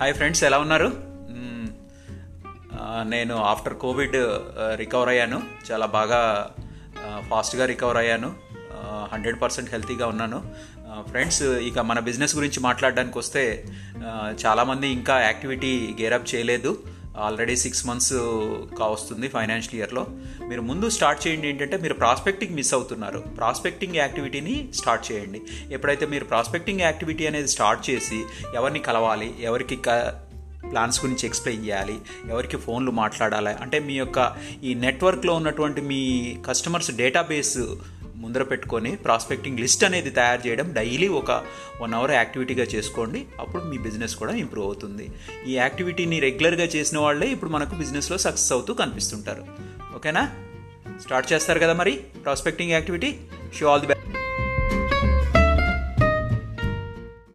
Hi friends ఎలా ఉన్నారు? నేను ఆఫ్టర్ కోవిడ్ రికవర్ అయ్యాను. చాలా బాగా ఫాస్ట్గా రికవర్ అయ్యాను. హండ్రెడ్ పర్సెంట్ హెల్తీగా ఉన్నాను. ఫ్రెండ్స్ ఇక మన బిజినెస్ గురించి మాట్లాడడానికి వస్తే చాలామంది ఇంకా యాక్టివిటీ గేరప్ చేయలేదు. ఆల్రెడీ సిక్స్ మంత్స్ కావస్తుంది ఫైనాన్షియల్ ఇయర్లో. మీరు ముందు స్టార్ట్ చేయండి ఏంటంటే మీరు ప్రాస్పెక్టింగ్ మిస్ అవుతున్నారు. ప్రాస్పెక్టింగ్ యాక్టివిటీని స్టార్ట్ చేయండి. ఎప్పుడైతే మీరు ప్రాస్పెక్టింగ్ యాక్టివిటీ అనేది స్టార్ట్ చేసి ఎవరిని కలవాలి ఎవరికి క ప్లాన్స్ గురించి ఎక్స్ప్లెయిన్ చేయాలి ఎవరికి ఫోన్లు మాట్లాడాలి అంటే మీ యొక్క ఈ నెట్వర్క్లో ఉన్నటువంటి మీ కస్టమర్స్ డేటాబేస్ ముందర పెట్టుకొని ప్రాస్పెక్టింగ్ లిస్ట్ అనేది తయారు చేయడం డైలీ ఒక వన్ అవర్ యాక్టివిటీగా చేసుకోండి. అప్పుడు మీ బిజినెస్ కూడా ఇంప్రూవ్ అవుతుంది. ఈ యాక్టివిటీని రెగ్యులర్గా చేసిన వాళ్ళే ఇప్పుడు మనకు బిజినెస్లో సక్సెస్ అవుతూ కనిపిస్తుంటారు. ఓకేనా స్టార్ట్ చేస్తారు కదా మరి? Prospecting activity so all the best